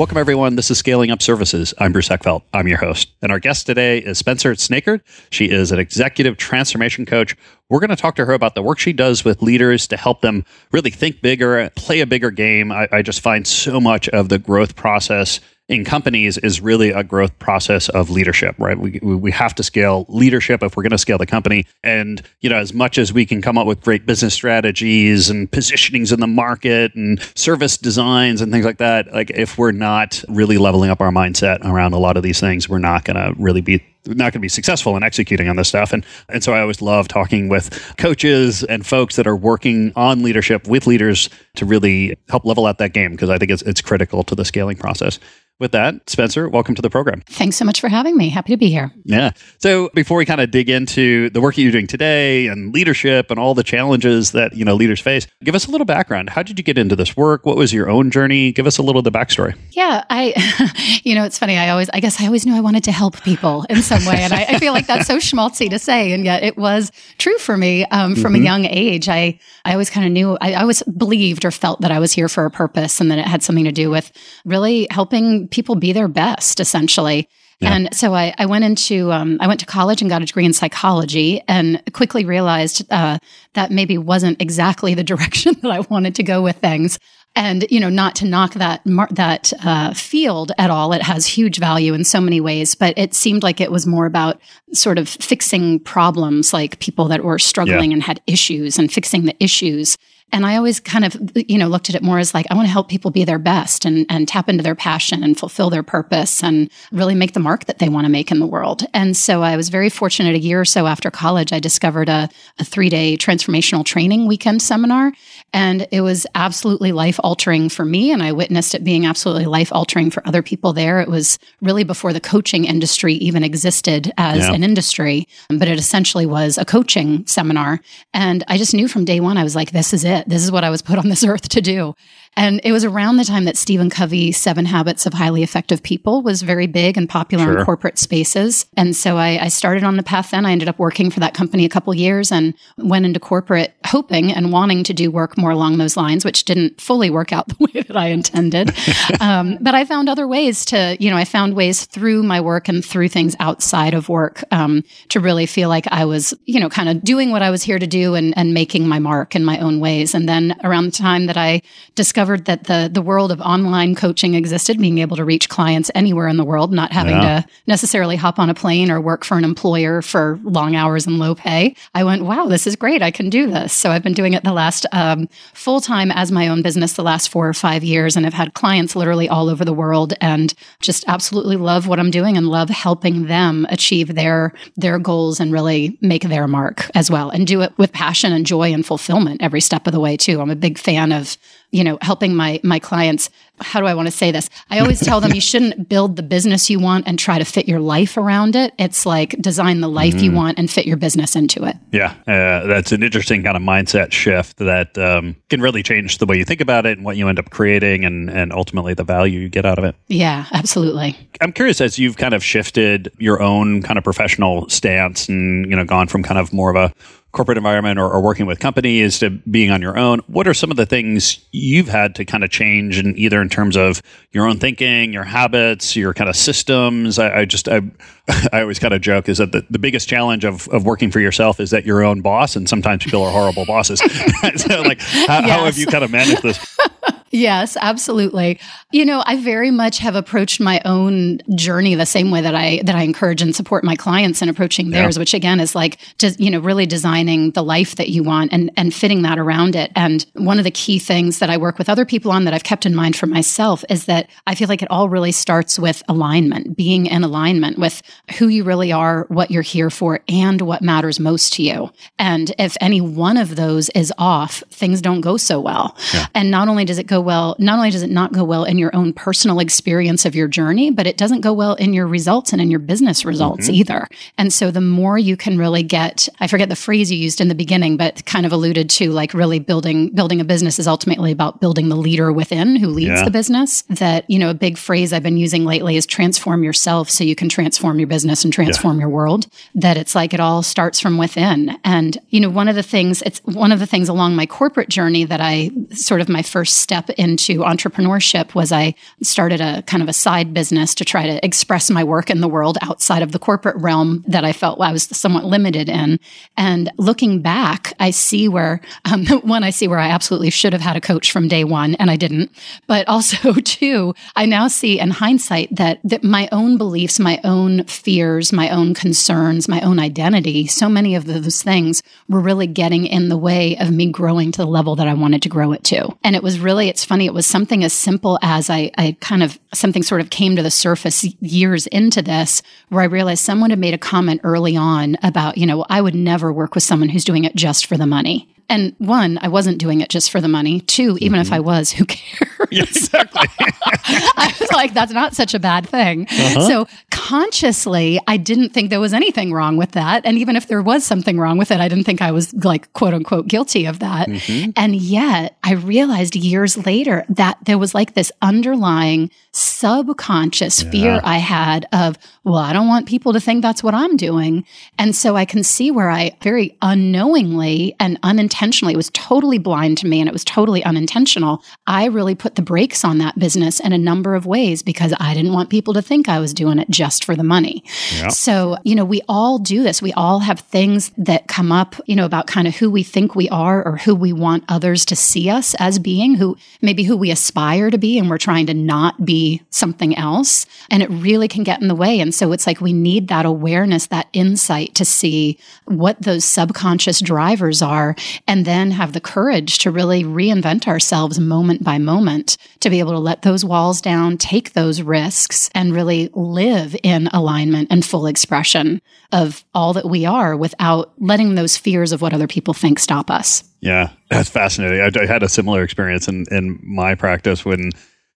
Welcome, everyone. This is Scaling Up Services. I'm Bruce Eckfeldt. I'm your host. And our guest today is Spencer Snakert. She is an executive transformation coach. We're going to talk to her about the work she does with leaders to help them really think bigger, play a bigger game. I, I just find so much of the growth process in companies is really a growth process of leadership, right? We, we have to scale leadership if we're going to scale the company. And, you know, as much as we can come up with great business strategies and positionings in the market and service designs and things like that, like if we're not really leveling up our mindset around a lot of these things, we're not going to really be not going to be successful in executing on this stuff. And and so I always love talking with coaches and folks that are working on leadership with leaders to really help level out that game because I think it's it's critical to the scaling process with that, Spencer, welcome to the program. Thanks so much for having me. Happy to be here. Yeah. So before we kind of dig into the work that you're doing today and leadership and all the challenges that you know leaders face, give us a little background. How did you get into this work? What was your own journey? Give us a little of the backstory. Yeah, I, you know, it's funny. I always, I guess, I always knew I wanted to help people in some way, and I, I feel like that's so schmaltzy to say, and yet it was true for me um, from mm-hmm. a young age. I, I always kind of knew, I, I always believed or felt that I was here for a purpose, and that it had something to do with really helping people be their best, essentially. Yeah. And so I, I went into um, I went to college and got a degree in psychology, and quickly realized uh, that maybe wasn't exactly the direction that I wanted to go with things. And you know, not to knock that that uh, field at all, it has huge value in so many ways. But it seemed like it was more about sort of fixing problems, like people that were struggling yeah. and had issues, and fixing the issues and I always kind of, you know, looked at it more as like, I want to help people be their best and, and tap into their passion and fulfill their purpose and really make the mark that they want to make in the world. And so I was very fortunate a year or so after college, I discovered a, a three day transformational training weekend seminar. And it was absolutely life altering for me. And I witnessed it being absolutely life altering for other people there. It was really before the coaching industry even existed as yeah. an industry, but it essentially was a coaching seminar. And I just knew from day one, I was like, this is it it. This is what I was put on this earth to do. And it was around the time that Stephen Covey's Seven Habits of Highly Effective People was very big and popular sure. in corporate spaces. And so I, I, started on the path then. I ended up working for that company a couple years and went into corporate hoping and wanting to do work more along those lines, which didn't fully work out the way that I intended. um, but I found other ways to, you know, I found ways through my work and through things outside of work um, to really feel like I was, you know, kind of doing what I was here to do and, and making my mark in my own ways. And then around the time that I discovered discovered that the the world of online coaching existed, being able to reach clients anywhere in the world, not having yeah. to necessarily hop on a plane or work for an employer for long hours and low pay. I went, wow, this is great. I can do this. So I've been doing it the last um, full time as my own business the last four or five years, and I've had clients literally all over the world, and just absolutely love what I'm doing and love helping them achieve their their goals and really make their mark as well, and do it with passion and joy and fulfillment every step of the way too. I'm a big fan of you know, helping my my clients. How do I want to say this? I always tell them you shouldn't build the business you want and try to fit your life around it. It's like design the life mm-hmm. you want and fit your business into it. Yeah, uh, that's an interesting kind of mindset shift that um, can really change the way you think about it and what you end up creating, and and ultimately the value you get out of it. Yeah, absolutely. I'm curious as you've kind of shifted your own kind of professional stance and you know gone from kind of more of a corporate environment or, or, working with companies to being on your own what are some of the things you've had to kind of change in either in terms of your own thinking your habits your kind of systems? I, I just I, I always kind of joke is that the, the biggest challenge of, of working for yourself is that your own boss and sometimes people are horrible bosses. So like how, yes. how have you kind of managed this Yes, absolutely. You know, I very much have approached my own journey the same way that I that I encourage and support my clients in approaching theirs, which again is like just, you know, really designing the life that you want and and fitting that around it. And one of the key things that I work with other people on that I've kept in mind for myself is that I feel like it all really starts with alignment, being in alignment with who you really are, what you're here for, and what matters most to you. And if any one of those is off, things don't go so well. Yeah. And not only does it go well, not only does it not go well in your own personal experience of your journey, but it doesn't go well in your results and in your business results mm-hmm. either. And so the more you can really get, I forget the phrase you used in the beginning, but kind of alluded to like really building building a business is ultimately about building the leader within who leads yeah. the business. That, you know, a big phrase I've been using lately is transform yourself so you can transform your business and transform yeah. your world. That it's like it all starts from within. And, you know, one of the things, it's one of the things along my corporate journey that I sort of my first step into entrepreneurship was I started a kind of a side business to try to express my work in the world outside of the corporate realm that I felt I was somewhat limited in. And looking back, I see where, um, one, I see where I absolutely should have had a coach from day one and I didn't. But also, two, I now see in hindsight that, that my own beliefs, my own fears, my own concerns, my own identity, so many of those things were really getting in the way of me growing to the level that I wanted to grow it to. And it was really, it's funny, it was something as simple as I, I kind of, something sort of came to the surface years into this where I realized someone had made a comment early on about, you know, I would never work with someone who's doing it just for the money. And one, I wasn't doing it just for the money. Two, even mm-hmm. if I was, who cares? Yeah, exactly. I was like, that's not such a bad thing. Uh-huh. So consciously, I didn't think there was anything wrong with that. And even if there was something wrong with it, I didn't think I was like, quote unquote, guilty of that. Mm-hmm. And yet I realized years later that there was like this underlying subconscious yeah. fear I had of, well, I don't want people to think that's what I'm doing. And so I can see where I very unknowingly and unintentionally, it was totally blind to me and it was totally unintentional. I really put the brakes on that business in a number of ways because I didn't want people to think I was doing it just for the money. Yeah. So, you know, we all do this. We all have things that come up, you know, about kind of who we think we are or who we want others to see us as being, who maybe who we aspire to be, and we're trying to not be something else. And it really can get in the way. And so it's like we need that awareness, that insight to see what those subconscious drivers are, and then have the courage to really reinvent ourselves moment by moment to be able to let those walls down, take those risks, and really live in alignment and full expression of all that we are without letting those fears of what other people think stop us. Yeah, that's fascinating. I, I had a similar experience in, in my practice when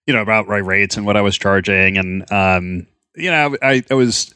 you know, about my rates and what I was charging. And, um, you know, I, I was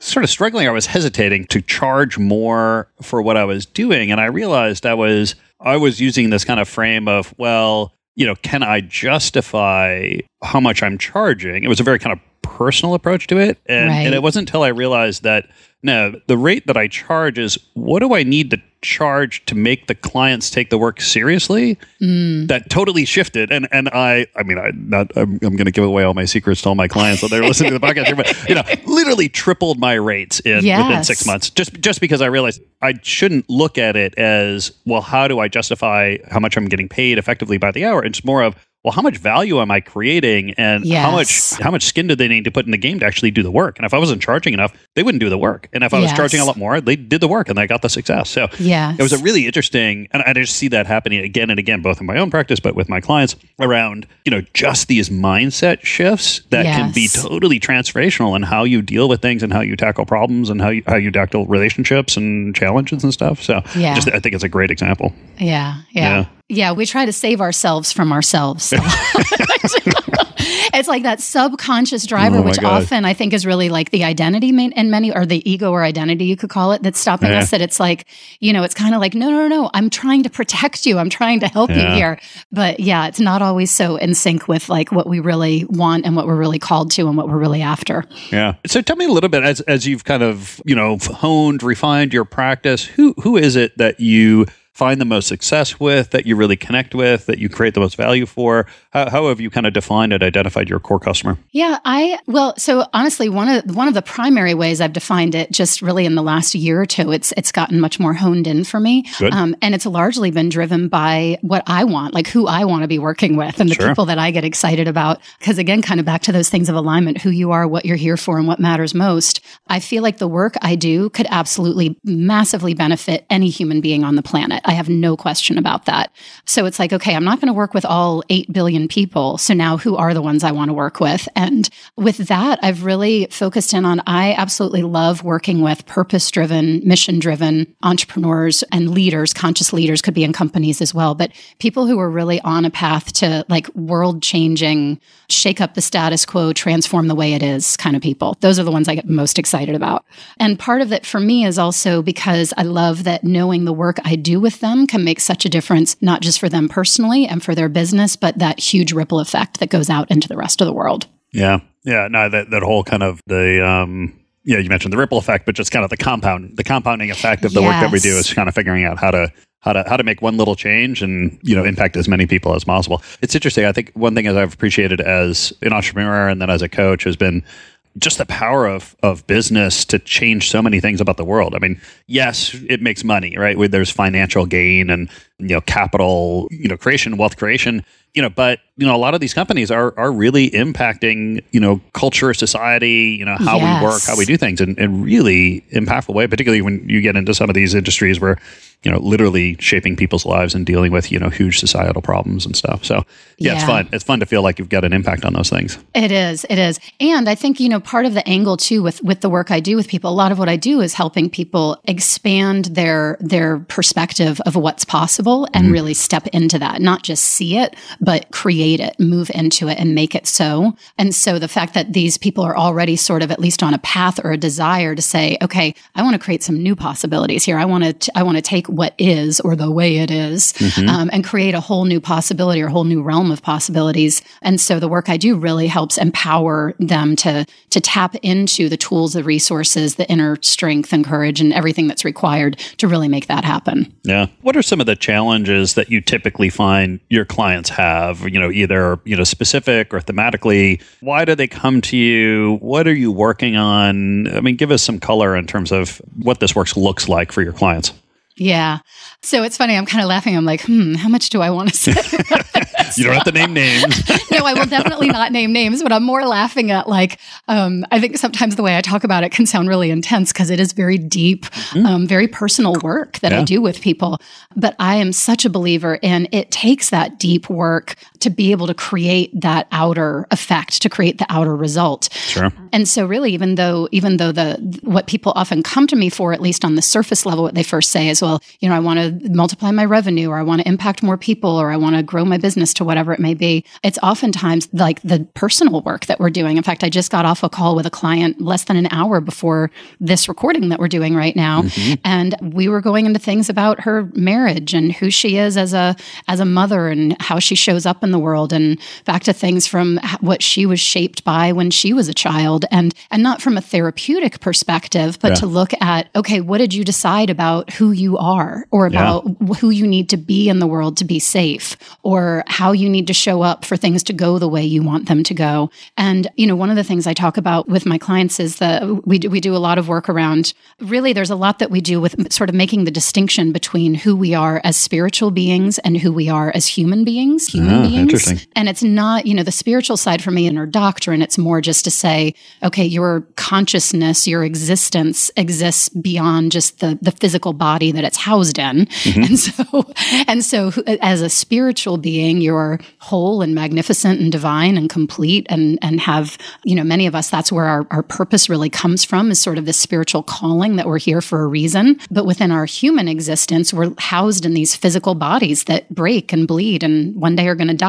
sort of struggling. I was hesitating to charge more for what I was doing. And I realized I was, I was using this kind of frame of, well, you know, can I justify how much I'm charging? It was a very kind of personal approach to it. And, right. and it wasn't until I realized that no, the rate that I charge is what do I need to charge to make the clients take the work seriously? Mm. That totally shifted, and and I, I mean, I not, I'm, I'm going to give away all my secrets to all my clients that they're listening to the podcast but you know, literally tripled my rates in yes. within six months, just just because I realized I shouldn't look at it as well. How do I justify how much I'm getting paid effectively by the hour? It's more of well, how much value am I creating, and yes. how much how much skin do they need to put in the game to actually do the work? And if I wasn't charging enough, they wouldn't do the work. And if I was charging a lot more, they did the work and they got the success. So yeah, it was a really interesting, and I just see that happening again and again, both in my own practice, but with my clients around you know just these mindset shifts that yes. can be totally transformational in how you deal with things and how you tackle problems and how you how you tackle relationships and challenges and stuff. So yeah, just I think it's a great example. Yeah, yeah. yeah. Yeah, we try to save ourselves from ourselves. So. it's like that subconscious driver, oh which God. often I think is really like the identity in many, or the ego or identity, you could call it, that's stopping yeah. us. That it's like, you know, it's kind of like, no, no, no, I'm trying to protect you. I'm trying to help yeah. you here. But yeah, it's not always so in sync with like what we really want and what we're really called to and what we're really after. Yeah. So tell me a little bit as, as you've kind of, you know, honed, refined your practice, who, who is it that you find the most success with, that you really connect with, that you create the most value for? How, how have you kind of defined and identified your core customer? Yeah, I well, so honestly, one of one of the primary ways I've defined it, just really in the last year or two, it's it's gotten much more honed in for me, um, and it's largely been driven by what I want, like who I want to be working with, and the sure. people that I get excited about. Because again, kind of back to those things of alignment, who you are, what you're here for, and what matters most. I feel like the work I do could absolutely massively benefit any human being on the planet. I have no question about that. So it's like, okay, I'm not going to work with all 8 billion people. So now who are the ones I want to work with? And with that, I've really focused in on I absolutely love working with purpose driven, mission driven entrepreneurs and leaders, conscious leaders could be in companies as well, but people who are really on a path to like world changing, shake up the status quo, transform the way it is kind of people. Those are the ones I get most excited about. And part of it for me is also because I love that knowing the work I do with them can make such a difference, not just for them personally and for their business, but that huge ripple effect that goes out into the rest of the world. Yeah. Yeah. No, that, that whole kind of the, um, yeah, you mentioned the ripple effect, but just kind of the compound, the compounding effect of the yes. work that we do is kind of figuring out how to how to how to make one little change and you know impact as many people as possible. It's interesting. I think one thing as I've appreciated as an entrepreneur and then as a coach has been just the power of of business to change so many things about the world. I mean, yes, it makes money, right? There's financial gain and you know capital, you know, creation, wealth creation, you know, but you know, a lot of these companies are are really impacting, you know, culture, society, you know, how yes. we work, how we do things in, in really impactful way, particularly when you get into some of these industries where you know, literally shaping people's lives and dealing with, you know, huge societal problems and stuff. So yeah, yeah, it's fun. It's fun to feel like you've got an impact on those things. It is. It is. And I think, you know, part of the angle too with with the work I do with people, a lot of what I do is helping people expand their their perspective of what's possible and mm-hmm. really step into that. Not just see it, but create it, move into it and make it so. And so the fact that these people are already sort of at least on a path or a desire to say, okay, I want to create some new possibilities here. I want to I want to take what is or the way it is, mm-hmm. um, and create a whole new possibility or a whole new realm of possibilities. And so the work I do really helps empower them to to tap into the tools, the resources, the inner strength and courage, and everything that's required to really make that happen. Yeah. What are some of the challenges that you typically find your clients have? You know, either you know specific or thematically. Why do they come to you? What are you working on? I mean, give us some color in terms of what this works looks like for your clients. Yeah. So it's funny. I'm kind of laughing. I'm like, hmm, how much do I want to say? you don't have to name names. no, I will definitely not name names, but I'm more laughing at like, um, I think sometimes the way I talk about it can sound really intense because it is very deep, mm-hmm. um, very personal work that yeah. I do with people. But I am such a believer in it takes that deep work to be able to create that outer effect, to create the outer result. Sure. And so really, even though, even though the, what people often come to me for, at least on the surface level, what they first say is, well, you know, I want to multiply my revenue or I want to impact more people or I want to grow my business to whatever it may be. It's oftentimes like the personal work that we're doing. In fact, I just got off a call with a client less than an hour before this recording that we're doing right now. Mm-hmm. And we were going into things about her marriage and who she is as a as a mother and how she shows up in the world and back to things from what she was shaped by when she was a child and and not from a therapeutic perspective, but yeah. to look at okay, what did you decide about who you are or about yeah. who you need to be in the world to be safe or how you need to show up for things to go the way you want them to go. And, you know, one of the things I talk about with my clients is that we do, we do a lot of work around really there's a lot that we do with sort of making the distinction between who we are as spiritual beings and who we are as human beings, ah. human oh, beings. Interesting. And it's not, you know, the spiritual side for me in our doctrine, it's more just to say, okay, your consciousness, your existence exists beyond just the, the physical body that it's housed in. Mm-hmm. And so, and so as a spiritual being, you're whole and magnificent and divine and complete and, and have, you know, many of us, that's where our, our purpose really comes from is sort of this spiritual calling that we're here for a reason. But within our human existence, we're housed in these physical bodies that break and bleed and one day are going to die.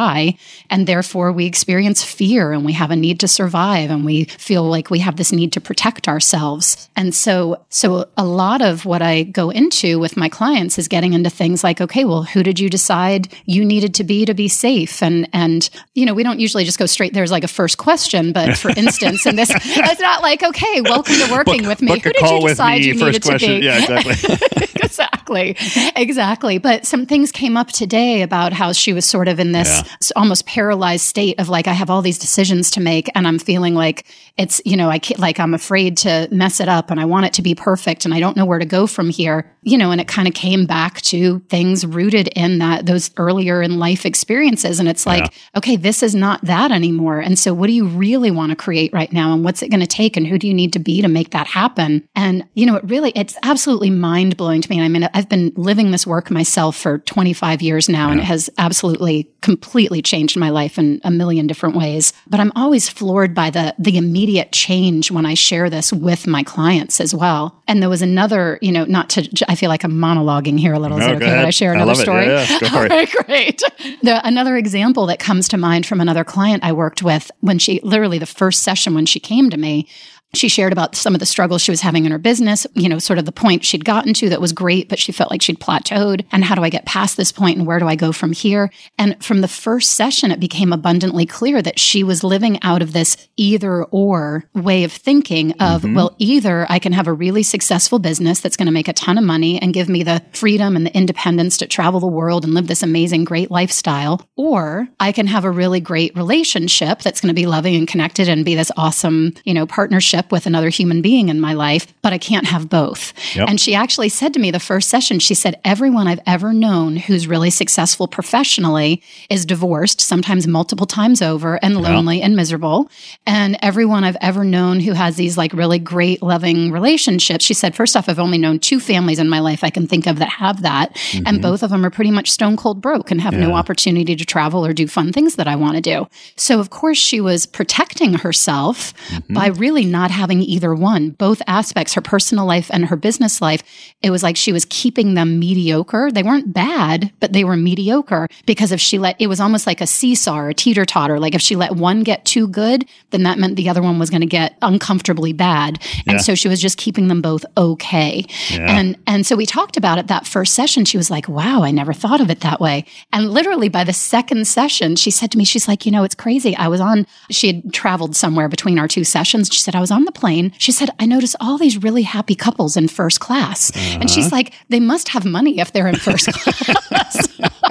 And therefore we experience fear and we have a need to survive and we feel like we have this need to protect ourselves. And so, so a lot of what I go into with my clients is getting into things like, okay, well, who did you decide you needed to be to be safe? And, and, you know, we don't usually just go straight. There's like a first question, but for instance, in this, it's not like, okay, welcome to working book, with me. Who did you decide you needed question. to be? Yeah, exactly. exactly exactly. Exactly. But some things came up today about how she was sort of in this Yeah. Almost paralyzed state of like, I have all these decisions to make and I'm feeling like it's, you know, I can't, like I'm afraid to mess it up and I want it to be perfect and I don't know where to go from here, you know, and it kind of came back to things rooted in that, those earlier in life experiences. And it's like, okay, this is not that anymore. And so what do you really want to create right now? And what's it going to take? And who do you need to be to make that happen? And, you know, it really, it's absolutely mind blowing to me. And I mean, I've been living this work myself for 25 years now, and it has absolutely completely changed my life in a million different ways. But I'm always floored by the, the immediate change when I share this with my clients as well. And there was another, you know, not to, I feel like I'm monologuing here a little. Is No, it go okay that I share I another it. story? Yeah, yeah, All it. right, great. The, another example that comes to mind from another client I worked with when she literally the first session when she came to me, she shared about some of the struggles she was having in her business, you know, sort of the point she'd gotten to that was great, but she felt like she'd plateaued. And how do I get past this point and where do I go from here? And from the first session, it became abundantly clear that she was living out of this either or way of thinking of, mm-hmm. well, either I can have a really successful business that's going to make a ton of money and give me the freedom and the independence to travel the world and live this amazing, great lifestyle, or I can have a really great relationship that's going to be loving and connected and be this awesome, you know, partnership with another human being in my life, but I can't have both. Yep. And she actually said to me the first session, she said, Everyone I've ever known who's really successful professionally is divorced, sometimes multiple times over, and lonely and miserable. And everyone I've ever known who has these like really great, loving relationships, she said, First off, I've only known two families in my life I can think of that have that. And mm-hmm. both of them are pretty much stone cold broke and have no opportunity to travel or do fun things that I want to do. So, of course, she was protecting herself mm-hmm. by really not having either one, both aspects, her personal life and her business life. It was like she was keeping them mediocre. They weren't bad, but they were mediocre because if she let, it was almost like a seesaw or a teeter totter. Like if she let one get too good, then that meant the other one was going to get uncomfortably bad. And Yeah. so she was just keeping them both okay. Yeah. And and so we talked about it that first session. She was like, "Wow, I never thought of it that way." And literally by the second session, she said to me, "She's like, you know, it's crazy. I was on. She had traveled somewhere between our two sessions. She said I was on the plane. She said I notice all these really happy couples in first class, and Uh-huh. she's like, they must have money if they're in first class.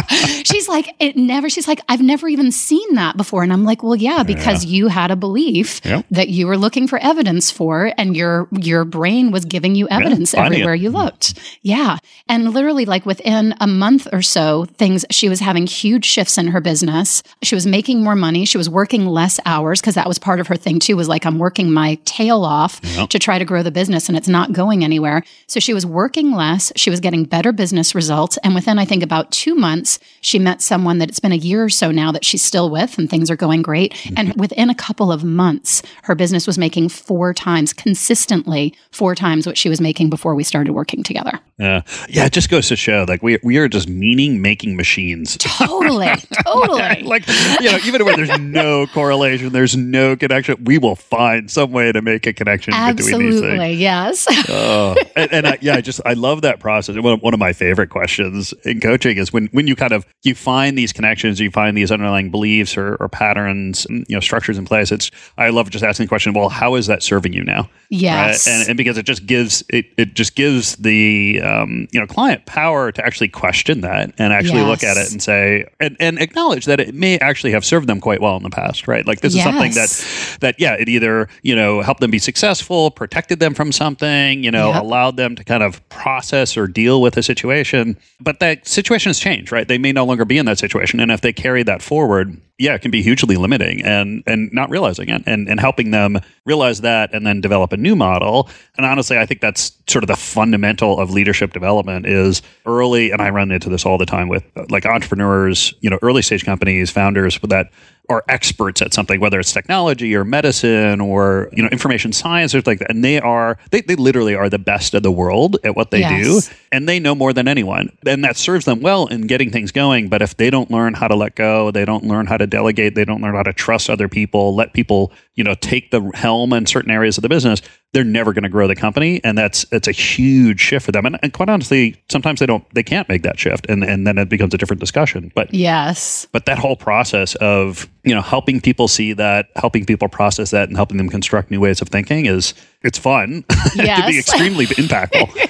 she's like, it never. She's like, I've never even seen that before. And I'm like, well, yeah, because you had a belief Yep. that you were looking for evidence for, and your your brain was giving you evidence it. everywhere you looked. Yeah. And literally, like within a month or so, things, she was having huge shifts in her business. She was making more money. She was working less hours because that was part of her thing too, was like, I'm working my tail off Yep. to try to grow the business and it's not going anywhere. So she was working less. She was getting better business results. And within, I think, about two months, she met someone that it's been a year or so now that she's still with and things are going great. And mm-hmm. within a couple of months, her business was making four times consistently, four times what she was making before we started working together. Yeah, yeah. It just goes to show, like we we are just meaning making machines. Totally. totally. like you know, even when there's no correlation, there's no connection, we will find some way to make a connection between these things. Absolutely. Yes. Oh, and, and I, yeah, I just I love that process. One of, one of my favorite questions in coaching is when when you kind of you find these connections, you find these underlying beliefs or, or patterns, you know, structures in place. It's I love just asking the question. Well, how is that serving you now? Yes. Right? And, and because it just gives it it just gives the um, you know client power to actually question that and actually look at it and say and, and acknowledge that it may actually have served them quite well in the past. Right? Like this is something that that yeah, it either you know helped them be successful, protected them from something, you know, Yep. allowed them to kind of process or deal with a situation. But that situation has changed, right? They may no longer be in that situation, and if they carry that forward, yeah, it can be hugely limiting, and and not realizing it, and and helping them realize that, and then develop a new model. And honestly, I think that's sort of the fundamental of leadership development is early, and I run into this all the time with like entrepreneurs, you know, early stage companies, founders that are experts at something, whether it's technology or medicine or you know information science or like that, and they are they, they literally are the best of the world at what they Yes. do, and they know more than anyone, and that serves them well in getting things going. But if they don't learn how to let go, they don't learn how to delegate, they don't learn how to trust other people, let people you know take the helm in certain areas of the business, they're never going to grow the company, and that's it's a huge shift for them. And, and quite honestly, sometimes they don't they can't make that shift, and and then it becomes a different discussion. But yes. but that whole process of you know helping people see that helping people process that and helping them construct new ways of thinking is it's fun it can be extremely impactful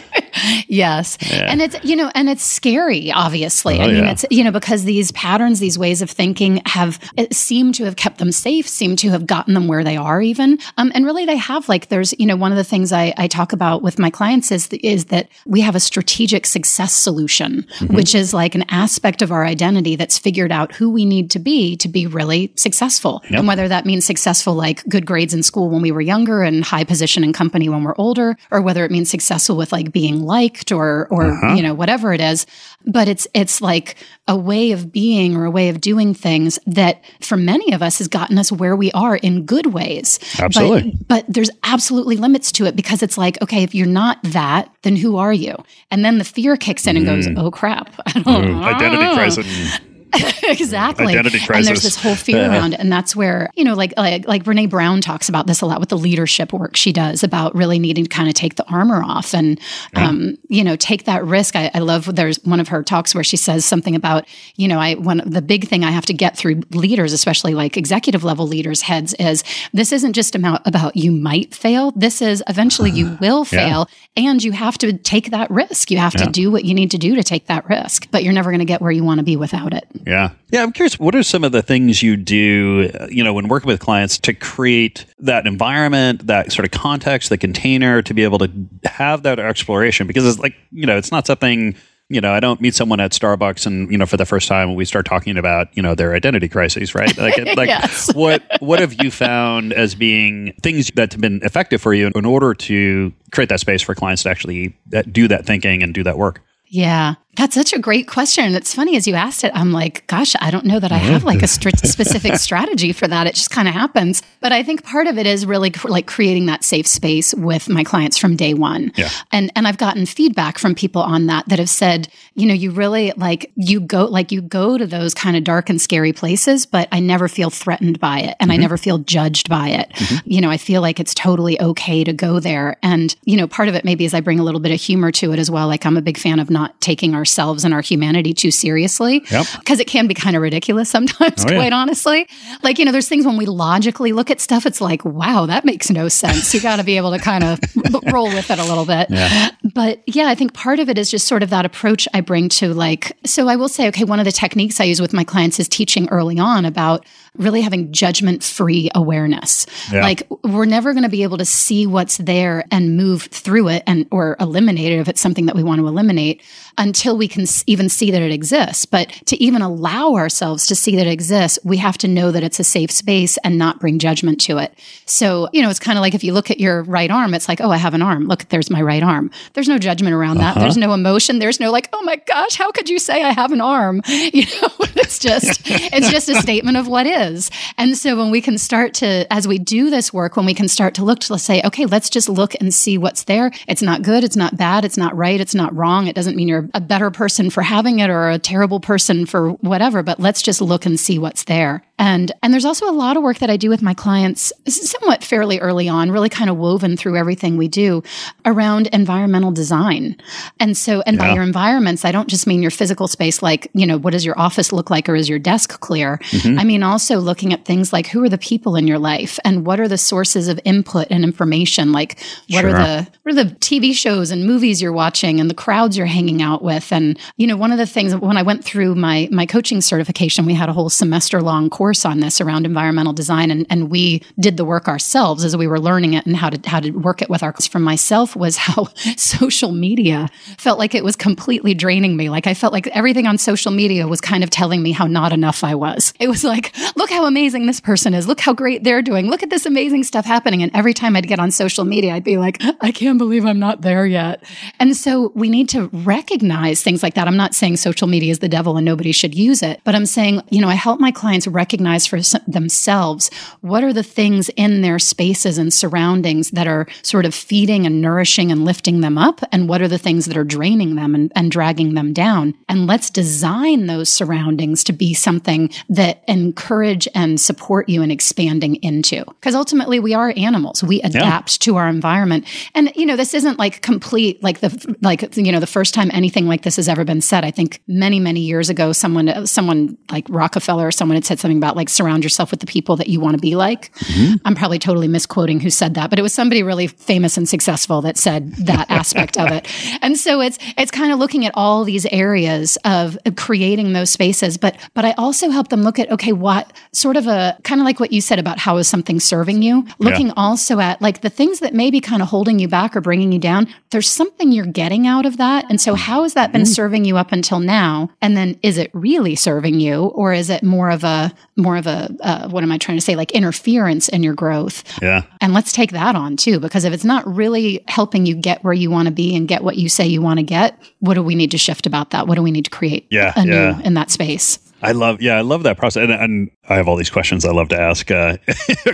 yes. Yeah. And it's, you know, and it's scary, obviously. Oh, I mean, yeah. it's, you know, because these patterns, these ways of thinking have seem to have kept them safe, seem to have gotten them where they are even. Um, and really they have like, there's, you know, one of the things I, I talk about with my clients is, is that we have a strategic success solution, mm-hmm. which is like an aspect of our identity that's figured out who we need to be to be really successful. Yep. And whether that means successful, like good grades in school when we were younger and high position in company when we're older, or whether it means successful with like being liked or, or, uh-huh. you know, whatever it is. But it's, it's like a way of being or a way of doing things that for many of us has gotten us where we are in good ways. Absolutely. But, but there's absolutely limits to it because it's like, okay, if you're not that, then who are you? And then the fear kicks in and goes, mm. oh crap. Mm. Identity crisis. exactly. Identity crisis. And there's this whole fear around it. And that's where, you know, like, like like Brene Brown talks about this a lot with the leadership work she does about really needing to kind of take the armor off and yeah. um, you know, take that risk. I, I, love there's one of her talks where she says something about, you know, I one the big thing I have to get through leaders, especially like executive level leaders' heads, is this isn't just about about you might fail. This is eventually you will fail. Yeah. And you have to take that risk. You have yeah. to do what you need to do to take that risk. But you're never going to get where you want to be without it. Yeah. Yeah. I'm curious, what are some of the things you do, you know, when working with clients to create that environment, that sort of context, the container to be able to have that exploration? Because it's like, you know, it's not something you know, I don't meet someone at Starbucks and you know for the first time we start talking about you know their identity crises, right? Like, like yes. what what have you found as being things that have been effective for you in order to create that space for clients to actually uh, do that thinking and do that work? Yeah. That's such a great question. It's funny as you asked it, I'm like, gosh, I don't know that I have like a st- specific strategy for that. It just kind of happens. But I think part of it is really cr- like creating that safe space with my clients from day one. Yeah. And and I've gotten feedback from people on that that have said, you know, you really like you go like you go to those kind of dark and scary places, but I never feel threatened by it and mm-hmm. I never feel judged by it. Mm-hmm. You know, I feel like it's totally okay to go there. And, you know, part of it maybe is I bring a little bit of humor to it as well. Like I'm a big fan of not taking our ourselves and our humanity too seriously because yep. it can be kind of ridiculous sometimes, oh, quite yeah. honestly. Like, you know, there's things when we logically look at stuff, it's like, wow, that makes no sense. You got to be able to kind of roll with it a little bit. Yeah. But yeah, I think part of it is just sort of that approach I bring to like, so I will say, okay, one of the techniques I use with my clients is teaching early on about really having judgment free awareness. Yeah. Like we're never going to be able to see what's there and move through it and or eliminate it if it's something that we want to eliminate until we can even see that it exists. But to even allow ourselves to see that it exists, we have to know that it's a safe space and not bring judgment to it. So, you know, it's kind of like if you look at your right arm, it's like, oh, I have an arm. Look, there's my right arm. There's no judgment around uh-huh. that. There's no emotion. There's no like, oh my gosh, how could you say I have an arm? You know, it's just it's just a statement of what is. And so when we can start to, as we do this work, when we can start to look to let's say, okay, let's just look and see what's there. It's not good. It's not bad. It's not right. It's not wrong. It doesn't mean you're a better person for having it or a terrible person for whatever, but let's just look and see what's there. And and there's also a lot of work that I do with my clients somewhat fairly early on, really kind of woven through everything we do around environmental design. And so and yeah. by your environments, I don't just mean your physical space like, you know, what does your office look like or is your desk clear? Mm-hmm. I mean also looking at things like who are the people in your life and what are the sources of input and information? Like what sure. are the what are the TV shows and movies you're watching and the crowds you're hanging out with? And you know, one of the things when I went through my my coaching certification, we had a whole semester long course course on this around environmental design and, and we did the work ourselves as we were learning it and how to how to work it with our from myself was how social media felt like it was completely draining me. Like i felt like everything on social media was kind of telling me how not enough i was. It was like look how amazing this person is. Look how great they're doing. Look at this amazing stuff happening. And every time i'd get on social media i'd be like i can't believe i'm not there yet. And so we need to recognize things like that. I'm not saying social media is the devil and nobody should use it but i'm saying you know i help my clients recognize recognize for themselves what are the things in their spaces and surroundings that are sort of feeding and nourishing and lifting them up, and what are the things that are draining them and, and dragging them down. And let's design those surroundings to be something that encourage and support you in expanding into. Because ultimately, we are animals. We adapt yeah. to our environment. And, you know, this isn't like complete, like the, like, you know, the first time anything like this has ever been said. I think many, many years ago, someone, someone like Rockefeller or someone had said something about about like surround yourself with the people that you want to be like. Mm-hmm. I'm probably totally misquoting who said that, but it was somebody really famous and successful that said that aspect of it. And so it's it's kind of looking at all these areas of creating those spaces, but but I also help them look at okay, what sort of a kind of like what you said about how is something serving you, looking yeah. also at like the things that may be kind of holding you back or bringing you down. There's something you're getting out of that, and so how has that been mm. serving you up until now? And then is it really serving you, or is it more of a more of a uh, what am I trying to say like interference in your growth? Yeah. And let's take that on too, because if it's not really helping you get where you want to be and get what you say you want to get, what do we need to shift about that? What do we need to create yeah, anew yeah. in that space? I love, yeah, I love that process, and, and I have all these questions I love to ask uh,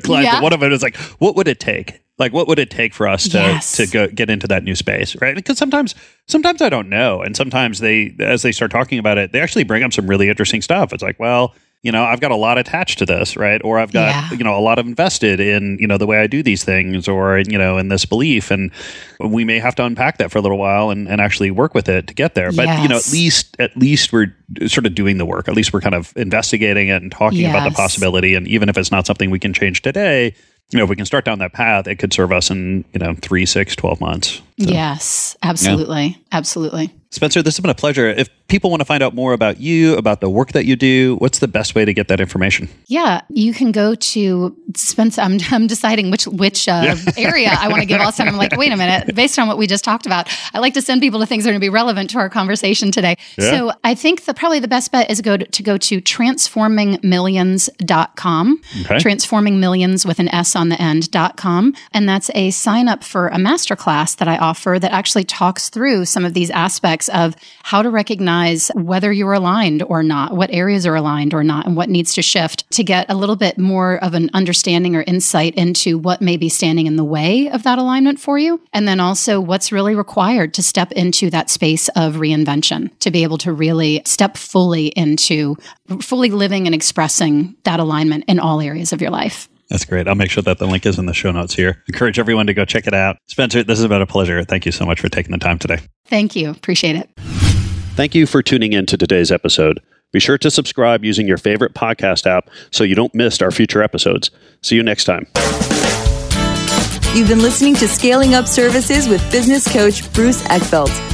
clients. Yeah. One of them is like, what would it take? Like, what would it take for us to yes. to go get into that new space, right? Because sometimes, sometimes I don't know, and sometimes they, as they start talking about it, they actually bring up some really interesting stuff. It's like, well, you know, I've got a lot attached to this, right? Or I've got, yeah. you know, a lot of invested in, you know, the way I do these things or, you know, in this belief. And we may have to unpack that for a little while and, and actually work with it to get there. But, yes. you know, at least, at least we're sort of doing the work. At least we're kind of investigating it and talking yes. about the possibility. And even if it's not something we can change today, you know, if we can start down that path, it could serve us in, you know, three, six, 12 months. So, yes, absolutely. Yeah. Absolutely. Spencer, this has been a pleasure. If people want to find out more about you, about the work that you do, what's the best way to get that information? Yeah, you can go to Spencer. I'm, I'm deciding which which uh, area I want to give all of I'm like, wait a minute. Based on what we just talked about, I like to send people to things that are going to be relevant to our conversation today. Yeah. So I think the probably the best bet is go to, to go to transformingmillions.com. Okay. Transforming millions with an S on the end.com. And that's a sign up for a masterclass that I offer that actually talks through some of these aspects of how to recognize whether you're aligned or not, what areas are aligned or not, and what needs to shift to get a little bit more of an understanding or insight into what may be standing in the way of that alignment for you. And then also what's really required to step into that space of reinvention to be able to really step fully into fully living and expressing that alignment in all areas of your life. That's great. I'll make sure that the link is in the show notes here. Encourage everyone to go check it out. Spencer, this has been a pleasure. Thank you so much for taking the time today. Thank you. Appreciate it. Thank you for tuning in to today's episode. Be sure to subscribe using your favorite podcast app so you don't miss our future episodes. See you next time. You've been listening to Scaling Up Services with business coach Bruce Eckfeldt.